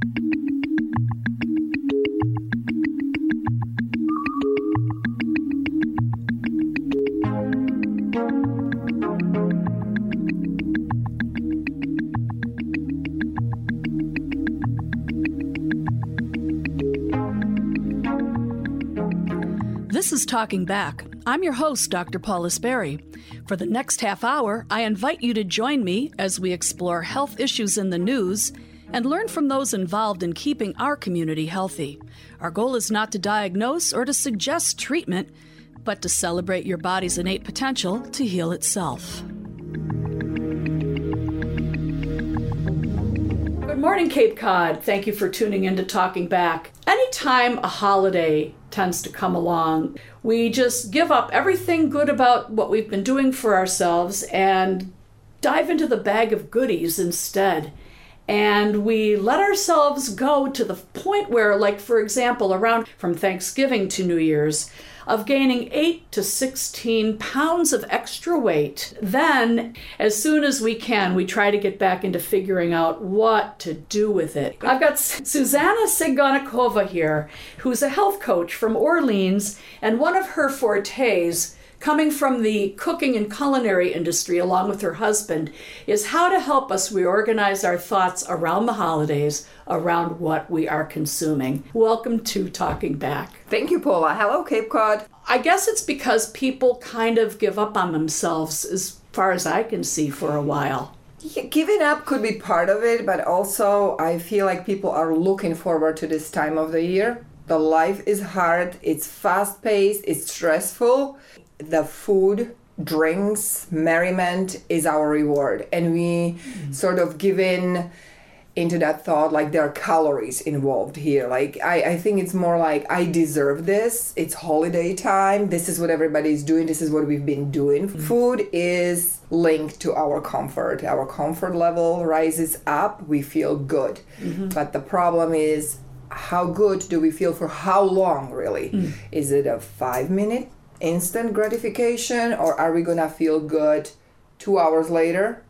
This is Talking Back. I'm your host, Dr. Paula Sperry. For the next half hour, I invite you to join me as we explore health issues in the news and learn from those involved in keeping our community healthy. Our goal is not to diagnose or to suggest treatment, but to celebrate your body's innate potential to heal itself. Good morning, Cape Cod. Thank you for tuning in to Talking Back. Anytime a holiday tends to come along, we just give up everything good about what we've been doing for ourselves and dive into the bag of goodies instead. And we let ourselves go to the point where, like, for example, around from Thanksgiving to New Year's, of gaining 8 to 16 pounds of extra weight. Then, as soon as we can, we try to get back into figuring out what to do with it. I've got Susanna Ciganikova here, who's a health coach from Orleans, and one of her fortes coming from the cooking and culinary industry along with her husband, is how to help us reorganize our thoughts around the holidays, around what we are consuming. Welcome to Talking Back. Thank you, Paula. Hello, Cape Cod. I guess it's because people kind of give up on themselves, as far as I can see, for a while. Yeah, giving up could be part of it, but also I feel like people are looking forward to this time of the year. The life is hard, it's fast paced, it's stressful the food drinks merriment is our reward. And we mm-hmm. sort of give in into that thought like there are calories involved here. Like I, I think it's more like i deserve this. It's holiday time. This is what everybody's doing. This is what we've been doing. Mm-hmm. food is linked to our comfort. Our comfort level rises up. We feel good. Mm-hmm. but the problem is how good do we feel for how long really? Mm. is it a five minute instant gratification or are we gonna feel good two hours later?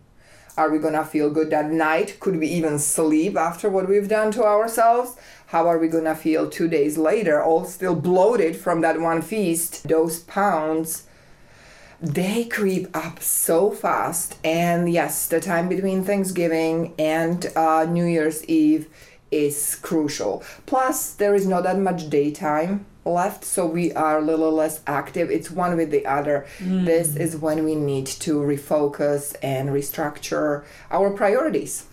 Are we gonna feel good that night? Could we even sleep after what we've done to ourselves? How are we gonna feel two days later, all still bloated from that one feast? Those pounds, they creep up so fast. And yes, the time between Thanksgiving and uh, New Year's Eve is crucial. Plus, there is not that much daytime left so we are a little less active it's one with the other mm. this is when we need to refocus and restructure our priorities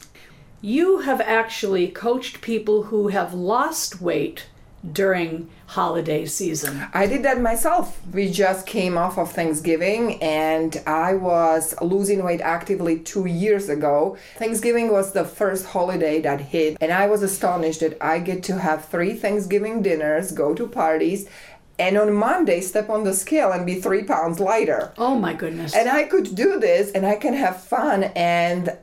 you have actually coached people who have lost weight during holiday season. I did that myself. We just came off of Thanksgiving and I was losing weight actively 2 years ago. Thanksgiving was the first holiday that hit and I was astonished that I get to have 3 Thanksgiving dinners, go to parties and on Monday step on the scale and be 3 pounds lighter. Oh my goodness. And I could do this and I can have fun and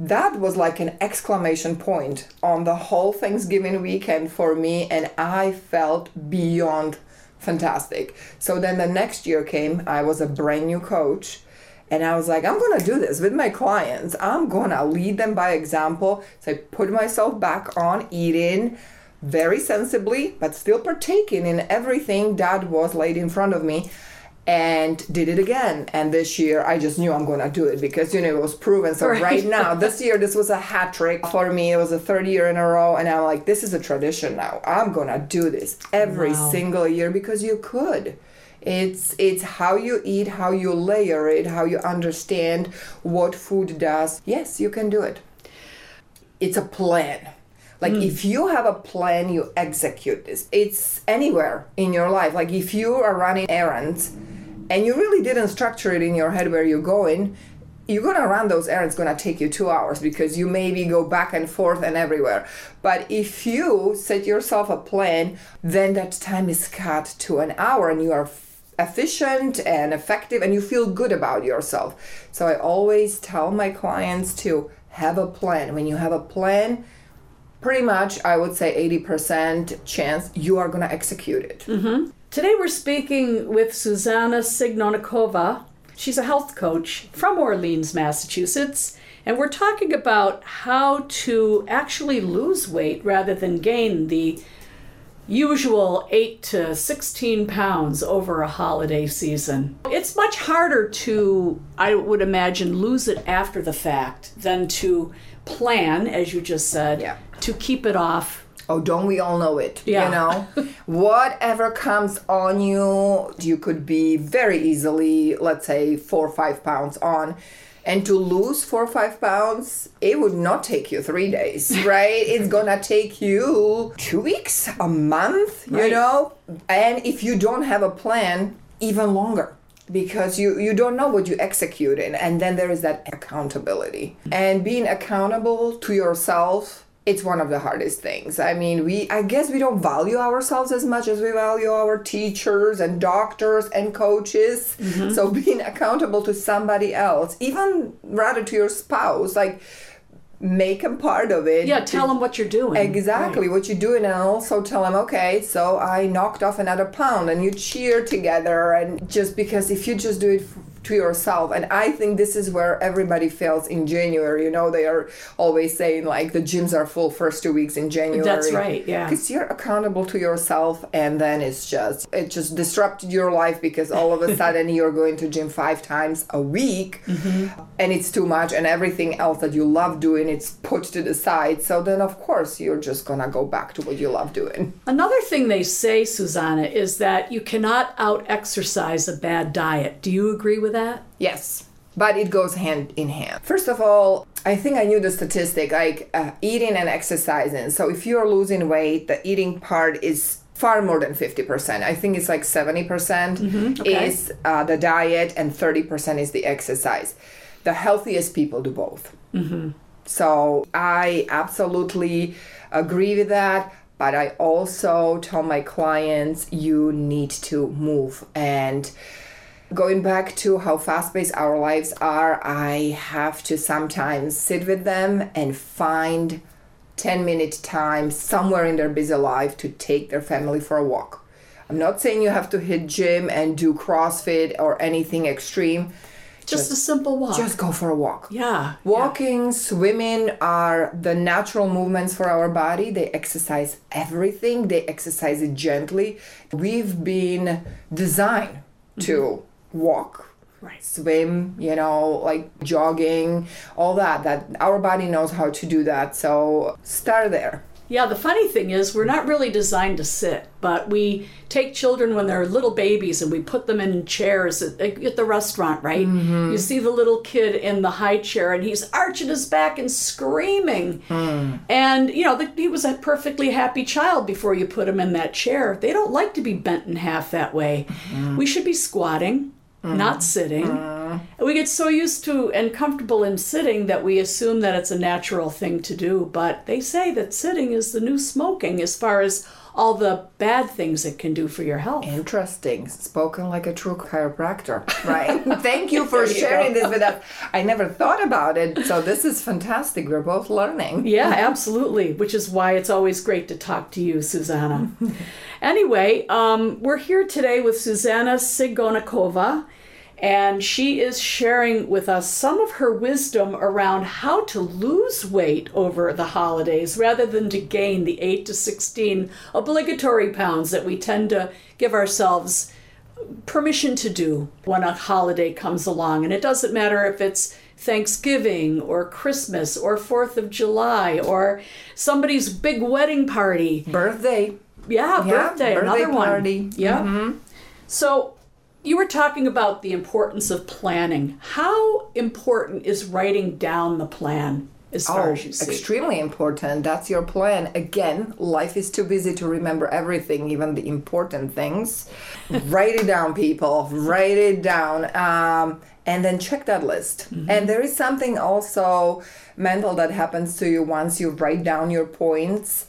that was like an exclamation point on the whole Thanksgiving weekend for me, and I felt beyond fantastic. So then the next year came, I was a brand new coach. And I was like, I'm gonna do this with my clients. I'm gonna lead them by example. So I put myself back on eating very sensibly, but still partaking in everything that was laid in front of me and did it again. And this year, I just knew I'm going to do it because, you know, it was proven. So, right, right now, this year, this was a hat trick for me. It was a third year in a row. And I'm like, this is a tradition now. I'm going to do this every wow. single year because you could. It's it's how you eat, how you layer it, how you understand what food does. Yes, you can do it. It's a plan. Like mm. if you have a plan, you execute this. It's anywhere in your life. Like if you are running errands and you really didn't structure it in your head where you're going, you're gonna run those errands gonna take you two hours because you maybe go back and forth and everywhere. But if you set yourself a plan then that time is cut to an hour and you are efficient and effective and you feel good about yourself. So i always tell my clients to have a plan. When you have a plan pretty much i would say 80% chance you are gonna execute it. Mm-hmm. Today we're speaking with Susanna Ciganikova. She's a health coach from Orleans, Massachusetts, And we're talking about how to actually lose weight rather than gain the usual 8 to 16 pounds over a holiday season. It's much harder to, I would imagine, lose it after the fact than to plan, as you just said, Yeah. to keep it off. Oh, don't we all know it? Yeah. You know, whatever comes on you, you could be very easily, let's say, four or five pounds on. And to lose four or five pounds, it would not take you three days, right? it's gonna take you two weeks, a month, you Right. know? And if you don't have a plan, even longer because you you don't know what you execute in and then there is that accountability and being accountable to yourself it's one of the hardest things. I mean we i guess we don't value ourselves as much as we value our teachers and doctors and coaches. Mm-hmm. So being accountable to somebody else even rather to your spouse like make them part of it. Yeah, tell them what you're doing. Exactly what you're doing, and also tell them, okay, so I knocked off another pound, and you cheer together, and just because if you just do it to yourself, and I think this is where everybody fails in January. You know, they are always saying like the gyms are full first two weeks in January. That's right, yeah. Because you're accountable to yourself, and then it's just it just disrupted your life because all of a sudden you're going to gym five times a week, Mm-hmm. and it's too much, and everything else that you love doing it's put to the side. So then of course you're just gonna go back to what you love doing. Another thing they say, Susanna, is that you cannot out exercise a bad diet. Do you agree with that? Yes. But it goes hand in hand. First of all, I think I knew the statistic like uh, eating and exercising. So if you're losing weight, the eating part is far more than 50%. I think it's like 70% okay. is uh, the diet and 30% is the exercise. The healthiest people do both. So I absolutely agree with that. But I also tell my clients you need to move. And going back to how fast paced our lives are, I have to sometimes sit with them and find 10 minute time somewhere in their busy life to take their family for a walk. I'm not saying you have to hit gym and do CrossFit or anything extreme. Just, a simple walk. Just go for a walk. yeah. Walking, swimming are the natural movements for our body. They exercise everything, they exercise it gently. We've been designed to mm-hmm. Walk, Right. swim, you know, like jogging, all that. That our body knows how to do that. So start there. Yeah, the funny thing is, we're not really designed to sit, but we take children when they're little babies and we put them in chairs at, at the restaurant, right? Mm-hmm. You see the little kid in the high chair and he's arching his back and screaming. Hmm. And, you know, the, he was a perfectly happy child before you put him in that chair. They don't like to be bent in half that way. Mm-hmm. We should be squatting, not mm-hmm. sitting. Mm-hmm. We get so used to and comfortable in sitting that we assume that it's a natural thing to do. But they say that sitting is the new smoking as far as all the bad things it can do for your health. Interesting. Spoken like a true chiropractor, right? Thank you for you sharing go. this with us. I never thought about it. So this is fantastic. We're both learning. Yeah, absolutely. Which is why it's always great to talk to you, Susanna. anyway, um, we're here today with Susanna Ciganikova, and she is sharing with us some of her wisdom around how to lose weight over the holidays rather than to gain the 8 to 16 obligatory pounds that we tend to give ourselves permission to do when a holiday comes along. And it doesn't matter if it's Thanksgiving or Christmas or 4th of July or somebody's big wedding party. Birthday. Yeah, Yeah, birthday, birthday another one. party. Mm-hmm. Yeah. So you were talking about the importance of planning. How important is writing down the plan as far Oh, as you see? extremely important. That's your plan. Again, life is too busy to remember everything, even the important things. Write it down, people. Write it down. Um, and then check that list. And there is something also mental that happens to you once you write down your points.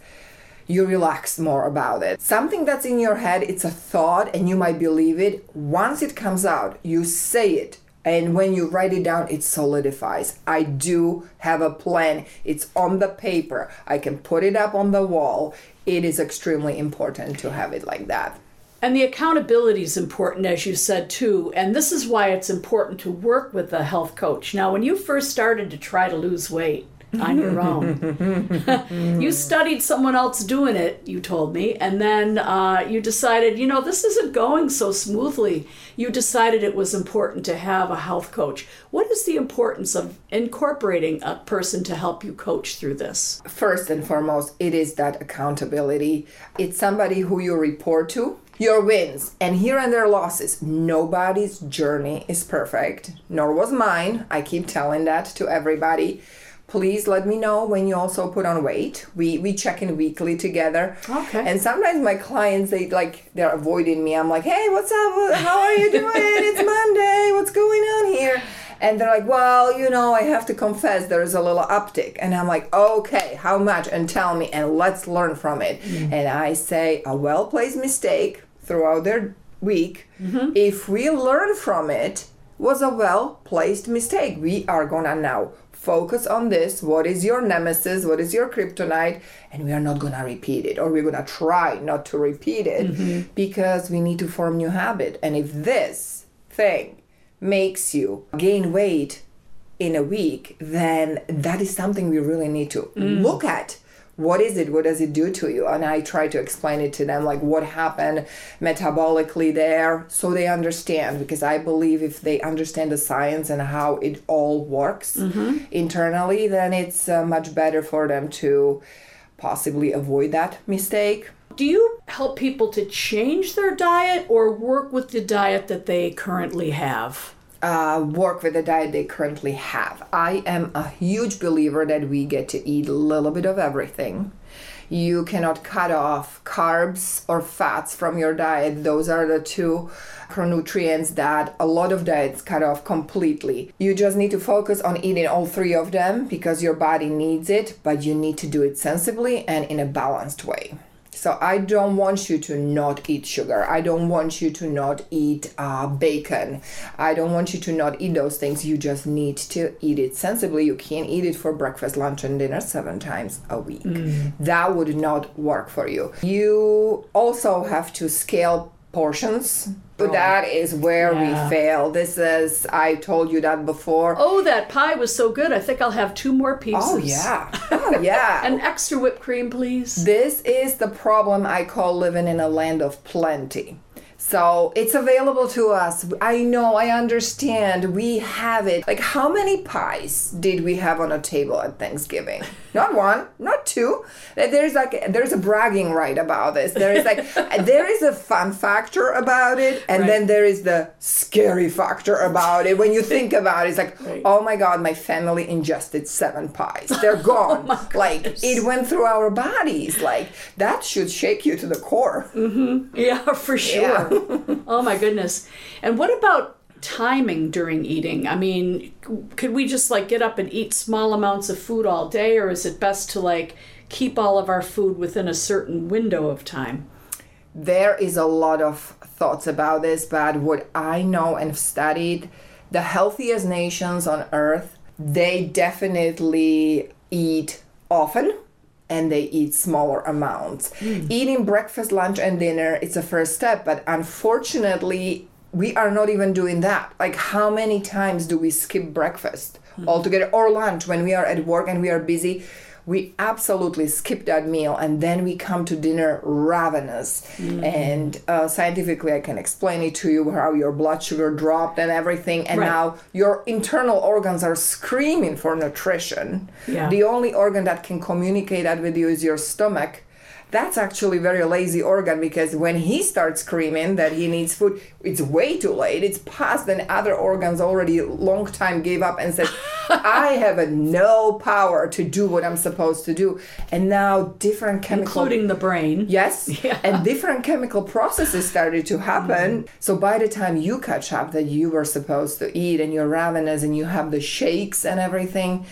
You relax more about it. Something that's in your head, it's a thought, and you might believe it. Once it comes out, you say it. And when you write it down, it solidifies. I do have a plan. It's on the paper. I can put it up on the wall. It is extremely important to have it like that. And the accountability is important, as you said, too. And this is why it's important to work with a health coach. Now, when you first started to try to lose weight, on your own. you studied someone else doing it, you told me, and then uh, you decided, you know, this isn't going so smoothly. You decided it was important to have a health coach. What is the importance of incorporating a person to help you coach through this? First and foremost, it is that accountability. It's somebody who you report to. Your wins and here and there losses. Nobody's journey is perfect, nor was mine. I keep telling that to everybody please let me know when you also put on weight. We we check in weekly together. Okay. And sometimes my clients they like they're avoiding me. I'm like hey what's up? How are you doing? It's monday. What's going on here? And they're like well you know i have to confess there's a little uptick. And i'm like okay how much? And tell me and let's learn from it. Mm-hmm. and i say a well placed mistake throughout their week. Mm-hmm. if we learn from it was a well placed mistake. We are gonna now focus on this what is your nemesis what is your kryptonite and we are not going to repeat it or we're going to try not to repeat it mm-hmm. because we need to form new habit and if this thing makes you gain weight in a week then that is something we really need to mm. look at what is it? What does it do to you? And i try to explain it to them like what happened metabolically there so they understand. Because i believe if they understand the science and how it all works mm-hmm. internally then it's uh, much better for them to possibly avoid that mistake. Do you help people to change their diet or work with the diet that they currently have uh, work with the diet they currently have. I am a huge believer that we get to eat a little bit of everything. You cannot cut off carbs or fats from your diet. Those are the two macronutrients that a lot of diets cut off completely. You just need to focus on eating all three of them because your body needs it, but you need to do it sensibly and in a balanced way. So I don't want you to not eat sugar. I don't want you to not eat uh, bacon. I don't want you to not eat those things. You just need to eat it sensibly. You can't eat it for breakfast, lunch, and dinner seven times a week. Mm. That would not work for you. You also have to scale portions. But that is where yeah. we fail. This is, I told you that before. Oh, that pie was so good. I think I'll have two more oh, pieces. Oh, yeah. Oh, yeah. An extra whipped cream, please. This is the problem I call living in a land of plenty. So it's available to us. I know, I understand. We have it. Like, how many pies did we have on a table at Thanksgiving? not one, not two. There's like, there's a bragging right about this. There is like, there is a fun factor about it, and right. then there is the scary factor about it. When you think about it, it's like, right. oh my God, my family ingested seven pies. They're gone. oh like, it went through our bodies. Like, that should shake you to the core. Mm-hmm. Yeah, for sure. Yeah. oh my goodness. And what about timing during eating? I mean, could we just like get up and eat small amounts of food all day, or is it best to like keep all of our food within a certain window of time? There is a lot of thoughts about this, but what I know and have studied, the healthiest nations on earth, they definitely eat often and they eat smaller amounts. Mm. Eating breakfast, lunch, and dinner is a first step, but unfortunately, we are not even doing that. Like, how many times do we skip breakfast mm. altogether or lunch when we are at work and we are busy? we absolutely skip that meal and then we come to dinner ravenous mm. and uh, scientifically i can explain it to you how your blood sugar dropped and everything and right. now your internal organs are screaming for nutrition yeah. the only organ that can communicate that with you is your stomach that's actually very lazy organ because when he starts screaming that he needs food it's way too late. It's past and other organs already long time gave up and said i have a no power to do what i'm supposed to do. And now different chemical including the brain. Yes. Yeah. and different chemical processes started to happen. Mm. so by the time you catch up that you were supposed to eat and you're ravenous and you have the shakes and everything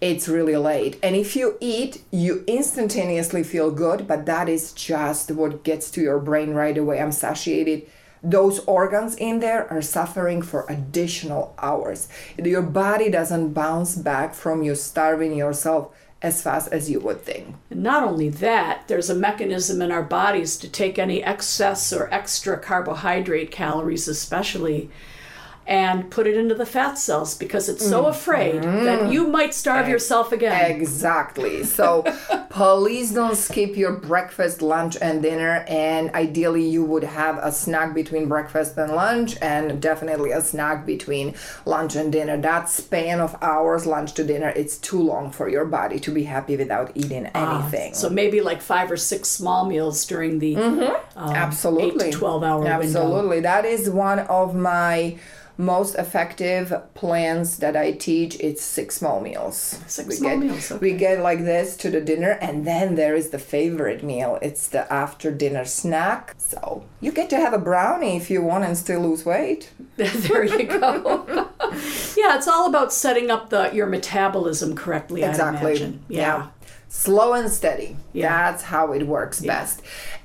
it's really late. And if you eat, you instantaneously feel good, but that is just what gets to your brain right away. I'm satiated. Those organs in there are suffering for additional hours. Your body doesn't bounce back from you starving yourself as fast as you would think. And not only that, there's a mechanism in our bodies to take any excess or extra carbohydrate calories, especially, and put it into the fat cells because it's so afraid that mm-hmm. you might starve yourself again. Exactly. So please don't skip your breakfast, lunch, and dinner. And ideally, you would have a snack between breakfast and lunch, and definitely a snack between lunch and dinner. That span of hours, lunch to dinner, it's too long for your body to be happy without eating ah, anything. So maybe like five or six small meals during the mm-hmm. um, Absolutely. eight to 12 hour window. Absolutely. That is one of my most effective plans that I teach. It's six small meals. Six we small get, meals, We get like this to the dinner, and then there is the favorite meal. It's the after dinner snack. So you get to have a brownie if you want and still lose weight. there you go. yeah, it's all about setting up the your metabolism correctly. Exactly. I imagine. Yeah. Slow and steady. Yeah. That's how it works best.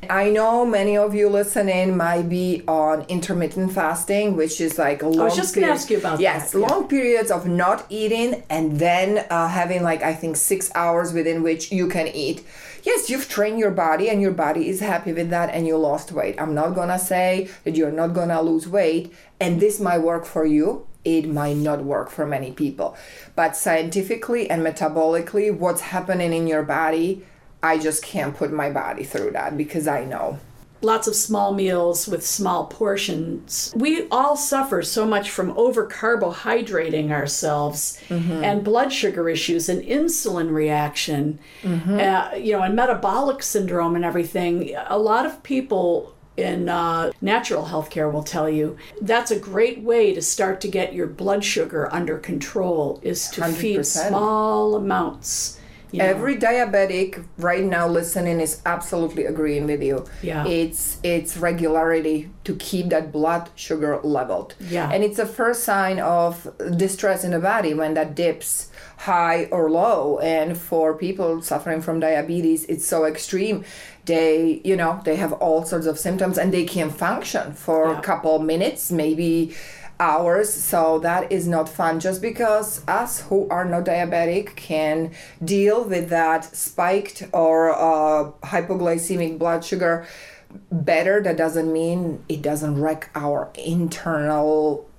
I know many of you listening might be on intermittent fasting, which is like a long. was just gonna ask you about yes, that, yeah. long periods of not eating and then uh, having like I think six hours within which you can eat. Yes, you've trained your body and your body is happy with that and you lost weight. I'm not gonna say that you're not gonna lose weight and this might work for you. It might not work for many people. But scientifically and metabolically, what's happening in your body, I just can't put my body through that because I know. Lots of small meals with small portions. We all suffer so much from over carbohydrating ourselves Mm-hmm. and blood sugar issues and insulin reaction, Mm-hmm. uh, you know, and metabolic syndrome and everything. A lot of people in uh, natural healthcare will tell you that's a great way to start to get your blood sugar under control is to feed 100%. small amounts. you know. Every diabetic right now listening is absolutely agreeing with you. Yeah. It's it's regularity to keep that blood sugar leveled. Yeah. And it's a first sign of distress in the body when that dips high or low. And for people suffering from diabetes, it's so extreme. They, you know, they have all sorts of symptoms and they can function for Yeah. a couple minutes, maybe hours so that is not fun just because us who are not diabetic can deal with that spiked or uh, hypoglycemic blood sugar better that doesn't mean it doesn't wreck our internal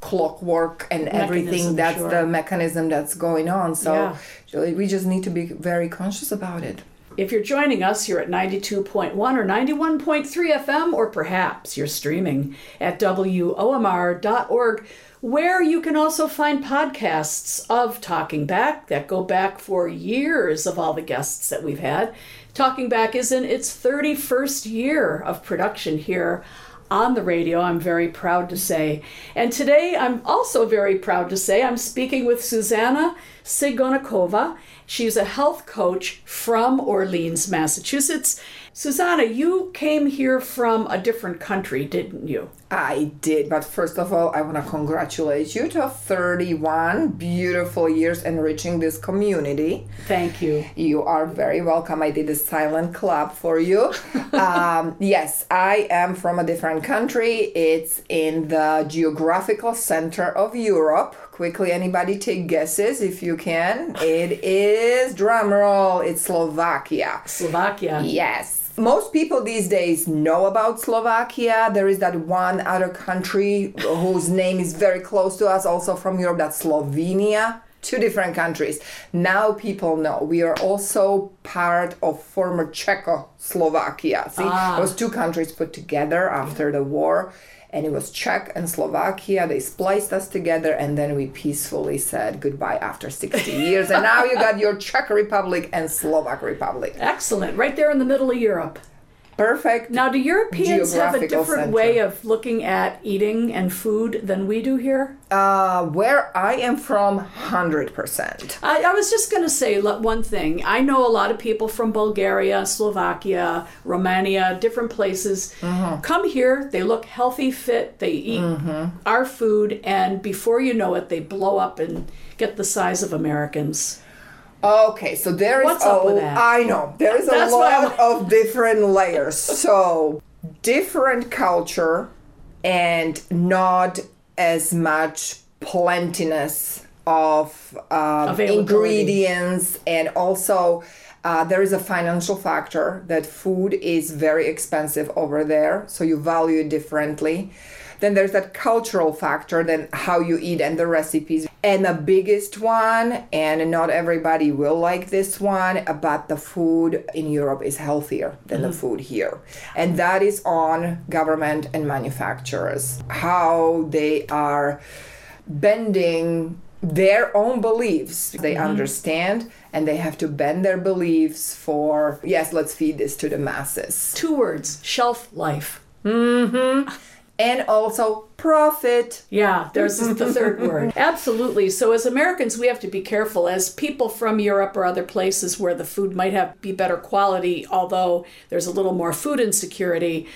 clockwork and everything that's sure. the mechanism that's going on so Yeah. we just need to be very conscious about it If you're joining us, you're at 92.1 or 91.3 FM, or perhaps you're streaming at WOMR.org, where you can also find podcasts of Talking Back that go back for years of all the guests that we've had. Talking Back is in its 31st year of production here on the radio, I'm very proud to say. And today I'm also very proud to say I'm speaking with Susanna Ciganikova. She's a health coach from Orleans, Massachusetts. Susanna, you came here from a different country, didn't you? I did, but first of all, I want to congratulate you to 31 beautiful years enriching this community. Thank you. You are very welcome. I did a silent clap for you. um, yes, I am from a different country. It's in the geographical center of Europe. Quickly, anybody take guesses if you can. It is drumroll. It's Slovakia. Slovakia. Yes. Most people these days know about Slovakia. There is that one other country whose name is very close to us, also from Europe, that's Slovenia. Two different countries. Now people know. We are also part of former Czechoslovakia. See, Ah. those two countries put together after the war. And it was Czech and Slovakia. They spliced us together, and then we peacefully said goodbye after 60 years. And now you got your Czech Republic and Slovak Republic. Excellent. Right there in the middle of Europe. Perfect. Now, do Europeans have a different center. way of looking at eating and food than we do here? Uh, where I am from, 100%. I, I was just going to say one thing. I know a lot of people from Bulgaria, Slovakia, Romania, different places come here. They look healthy, fit, they eat our food, and before you know it, they blow up and get the size of Americans. Okay, so there is What's a, up with that? I know. There is a That's lot of different layers. So different culture and not as much plentiness of um, ingredients. And also uh, there is a financial factor that food is very expensive over there. So you value it differently then there's that cultural factor then how you eat and the recipes. And the biggest one and not everybody will like this one but the food in europe is healthier than the mm-hmm. food here. And that is on government and manufacturers how they are bending their own beliefs. They mm-hmm. understand and they have to bend their beliefs for yes let's feed this to the masses. Two words shelf life. Mm-hmm. And also profit Yeah, there's the third word. Absolutely. So as Americans, we have to be careful. As people from Europe or other places where the food might have be better quality, although there's a little more food insecurity,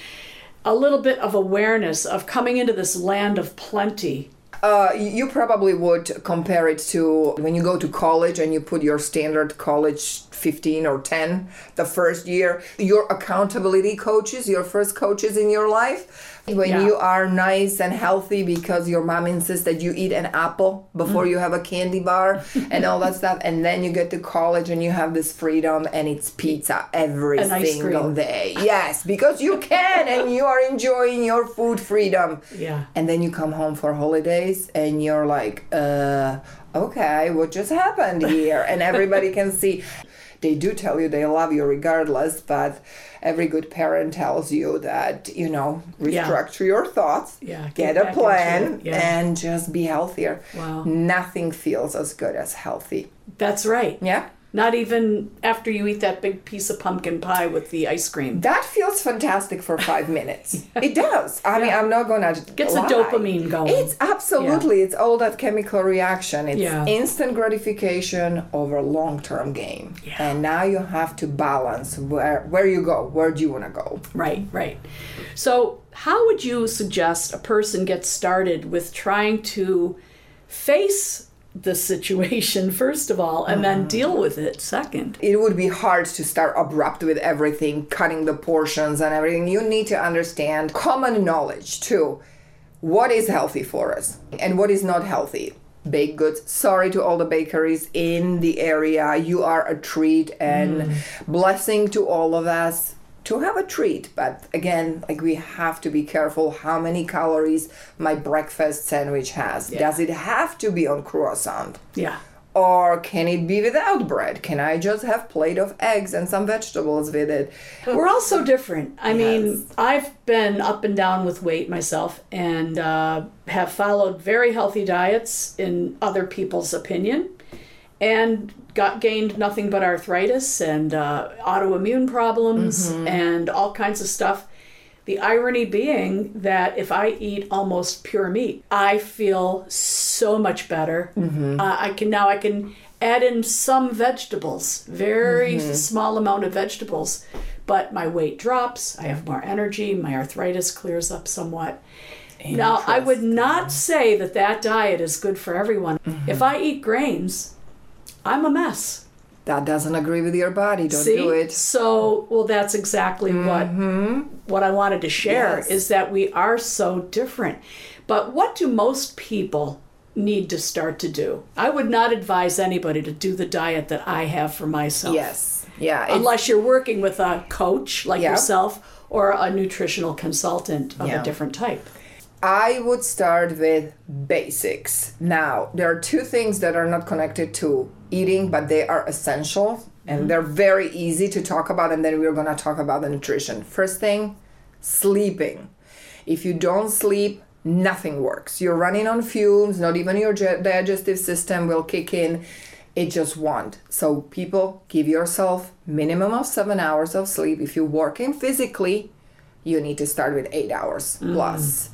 a little bit of awareness of coming into this land of plenty. Uh, you probably would compare it to when you go to college and you put your standard college 15 or 10 the first year your accountability coaches your first coaches in your life when Yeah. you are nice and healthy because your mom insists that you eat an apple before Mm. you have a candy bar and all that stuff and then you get to college and you have this freedom and it's pizza every And single day yes because you can and you are enjoying your food freedom Yeah. and then you come home for holidays and you're like uh okay what just happened here and everybody can see they do tell you they love you regardless but every good parent tells you that you know Yeah. restructure your thoughts Yeah, get get a plan yeah. and just be healthier Wow. nothing feels as good as healthy That's right. yeah Not even after you eat that big piece of pumpkin pie with the ice cream. that feels fantastic for five minutes it does i mean i'm not gonna Gets the lie. dopamine going. It's absolutely. It's all that chemical reaction. It's Yeah. instant gratification over long term gain. Yeah. And now you have to balance where where you go. Where do you want to go? Right, right. So, how would you suggest a person get started with trying to face the situation, first of all, and then mm-hmm. deal with it second? It would be hard to start abrupt with everything, cutting the portions and everything. You need to understand common knowledge too. What is healthy for us and what is not healthy? Baked goods. Sorry to all the bakeries in the area. You are a treat and mm. blessing to all of us to have a treat. But again, like we have to be careful how many calories my breakfast sandwich has. Does it have to be on croissant? Yeah. Or can it be without bread? Can I just have plate of eggs and some vegetables with it? We're all so different. I mean, I've been up and down with weight myself and uh, have followed very healthy diets in other people's opinion and got gained nothing but arthritis and uh, autoimmune problems and all kinds of stuff. The irony being that if I eat almost pure meat, I feel so much better. Uh, I can now I can add in some vegetables, very small amount of vegetables, but my weight drops. I have more energy. My arthritis clears up somewhat. Now, I would not say that that diet is good for everyone. If I eat grains, I'm a mess. That doesn't agree with your body. Don't See? do it. So, well, that's exactly what mm-hmm. what I wanted to share Yes. is that we are so different. But what do most people need to start to do? I would not advise anybody to do the diet that I have for myself. Yes. Yeah. Unless you're working with a coach like Yeah. yourself or a nutritional consultant of Yeah. a different type. I would start with basics. Now, there are two things that are not connected to eating, but they are essential and mm-hmm. they're very easy to talk about. And then we're going to talk about the nutrition. First thing, sleeping. If you don't sleep, nothing works. You're running on fumes, not even your digestive system will kick in. It just won't. So, people, give yourself minimum of seven hours of sleep. If you're working physically, you need to start with eight hours mm. plus.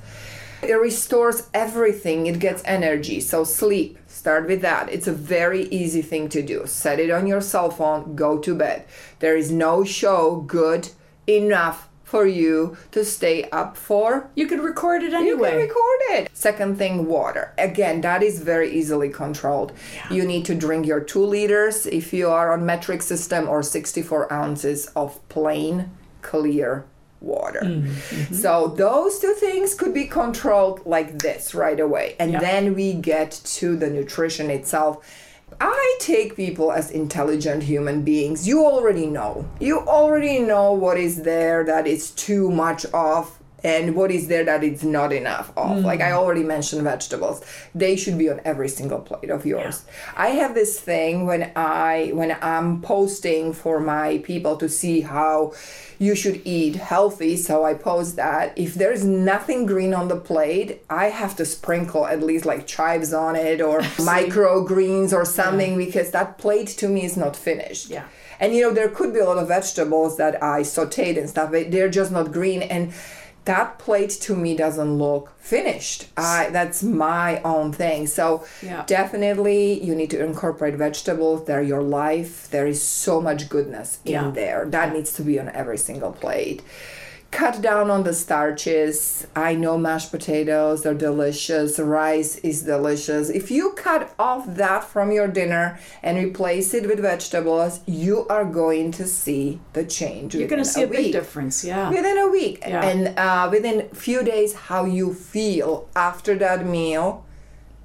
It restores everything, it gets energy. So, sleep, start with that. It's a very easy thing to do. Set it on your cell phone, go to bed. There is no show good enough for you to stay up for. You could record it You can record it. Second thing, water. Again, that is very easily controlled. You need to drink your two liters if you are on metric system or 64 ounces of plain, clear water. Mm-hmm. So those two things could be controlled like this right away. And yep. then we get to the nutrition itself. I take people as intelligent human beings. You already know. You already know what is there that is too much of and what is there that it's not enough of. Mm. Like I already mentioned vegetables. They should be on every single plate of yours. Yeah. I have this thing when I when I'm posting for my people to see how you should eat healthy, so I post that if there's nothing green on the plate, I have to sprinkle at least like chives on it or microgreens or something yeah. because that plate to me is not finished. Yeah. And you know, there could be a lot of vegetables that I sauteed and stuff, but they're just not green and that plate to me doesn't look finished. I that's my own thing. So yeah. definitely you need to incorporate vegetables. They're your life. There is so much goodness in yeah. there. That needs to be on every single plate cut down on the starches. I know mashed potatoes are delicious, rice is delicious. If you cut off that from your dinner and replace it with vegetables, you are going to see the change. You're going to see a, a big difference, yeah. Within a week. Yeah. And uh, within a few days, how you feel after that meal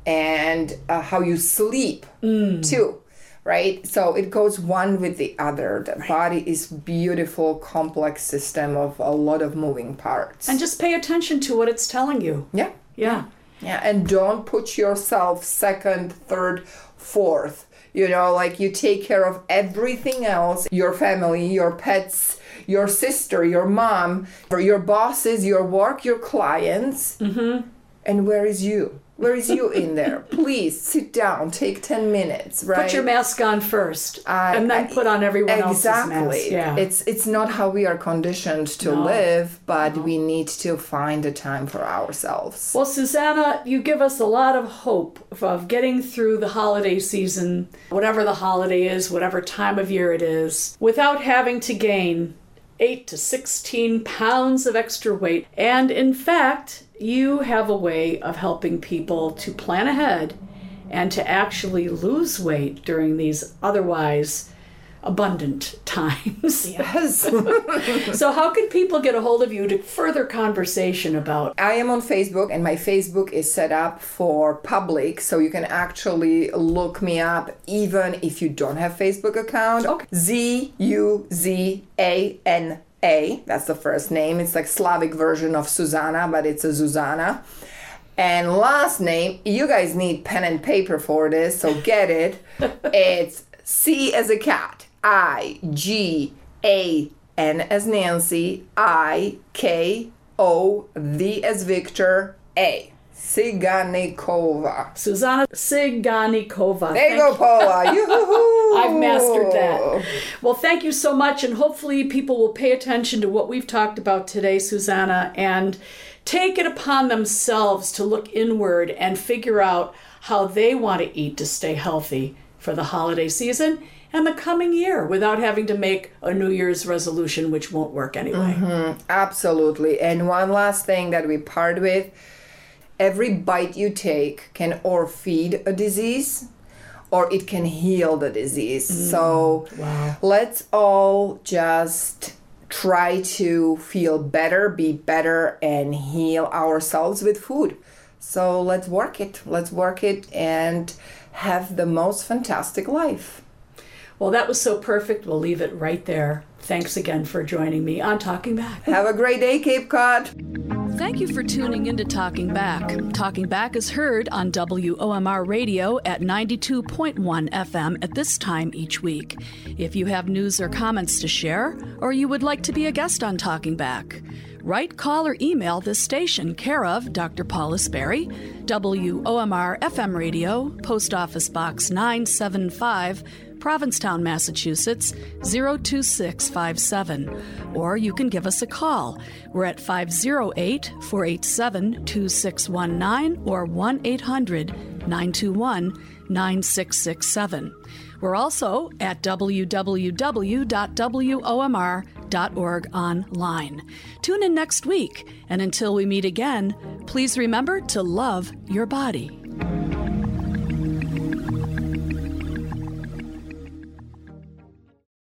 and uh, how you sleep mm. too right? So it goes one with the other. The right. body is beautiful, complex system of a lot of moving parts. And just pay attention to what it's telling you. Yeah. Yeah. Yeah, and don't put yourself second, third, fourth. You know, like you take care of everything else, your family, your pets, your sister, your mom, or your bosses, your work, your clients. Mm-hmm. And where is you? Where is you in there? Please sit down. Take ten minutes. Right. Put your mask on first, uh, and then put on everyone exactly. else's mask. Yeah. It's it's not how we are conditioned to no. live, but no. we need to find a time for ourselves. Well, Susanna, you give us a lot of hope of getting through the holiday season, whatever the holiday is, whatever time of year it is, without having to gain 8 to 16 pounds of extra weight. And in fact, you have a way of helping people to plan ahead and to actually lose weight during these otherwise abundant times. Yes. so, how can people get a hold of you to further conversation about? I am on Facebook, and my Facebook is set up for public, so you can actually look me up even if you don't have Facebook account. Okay. Z U Z A N a, that's the first name. It's like Slavic version of Susanna, but it's a Susanna. And last name, you guys need pen and paper for this, so get it. it's C as a cat, I G A N as Nancy, I K O V as Victor, A. Ciganikova. Susanna Ciganikova. There you go, Paula. I've mastered that. Well, thank you so much, and hopefully people will pay attention to what we've talked about today, Susanna, and take it upon themselves to look inward and figure out how they want to eat to stay healthy for the holiday season and the coming year without having to make a New Year's resolution, which won't work anyway. Mm-hmm. Absolutely. And one last thing that we part with every bite you take can or feed a disease or it can heal the disease. Mm, so wow. let's all just try to feel better, be better, and heal ourselves with food. So let's work it. Let's work it and have the most fantastic life. Well, that was so perfect. We'll leave it right there. Thanks again for joining me on Talking Back. Have a great day, Cape Cod. Thank you for tuning into Talking Back. Talking Back is heard on WOMR radio at 92.1 FM at this time each week. If you have news or comments to share, or you would like to be a guest on Talking Back, write, call, or email this station, care of Dr. Paula Sperry, WOMR FM radio, Post Office Box 975. Provincetown, Massachusetts 02657. Or you can give us a call. We're at 508 487 2619 or 1 800 921 9667. We're also at www.womr.org online. Tune in next week, and until we meet again, please remember to love your body.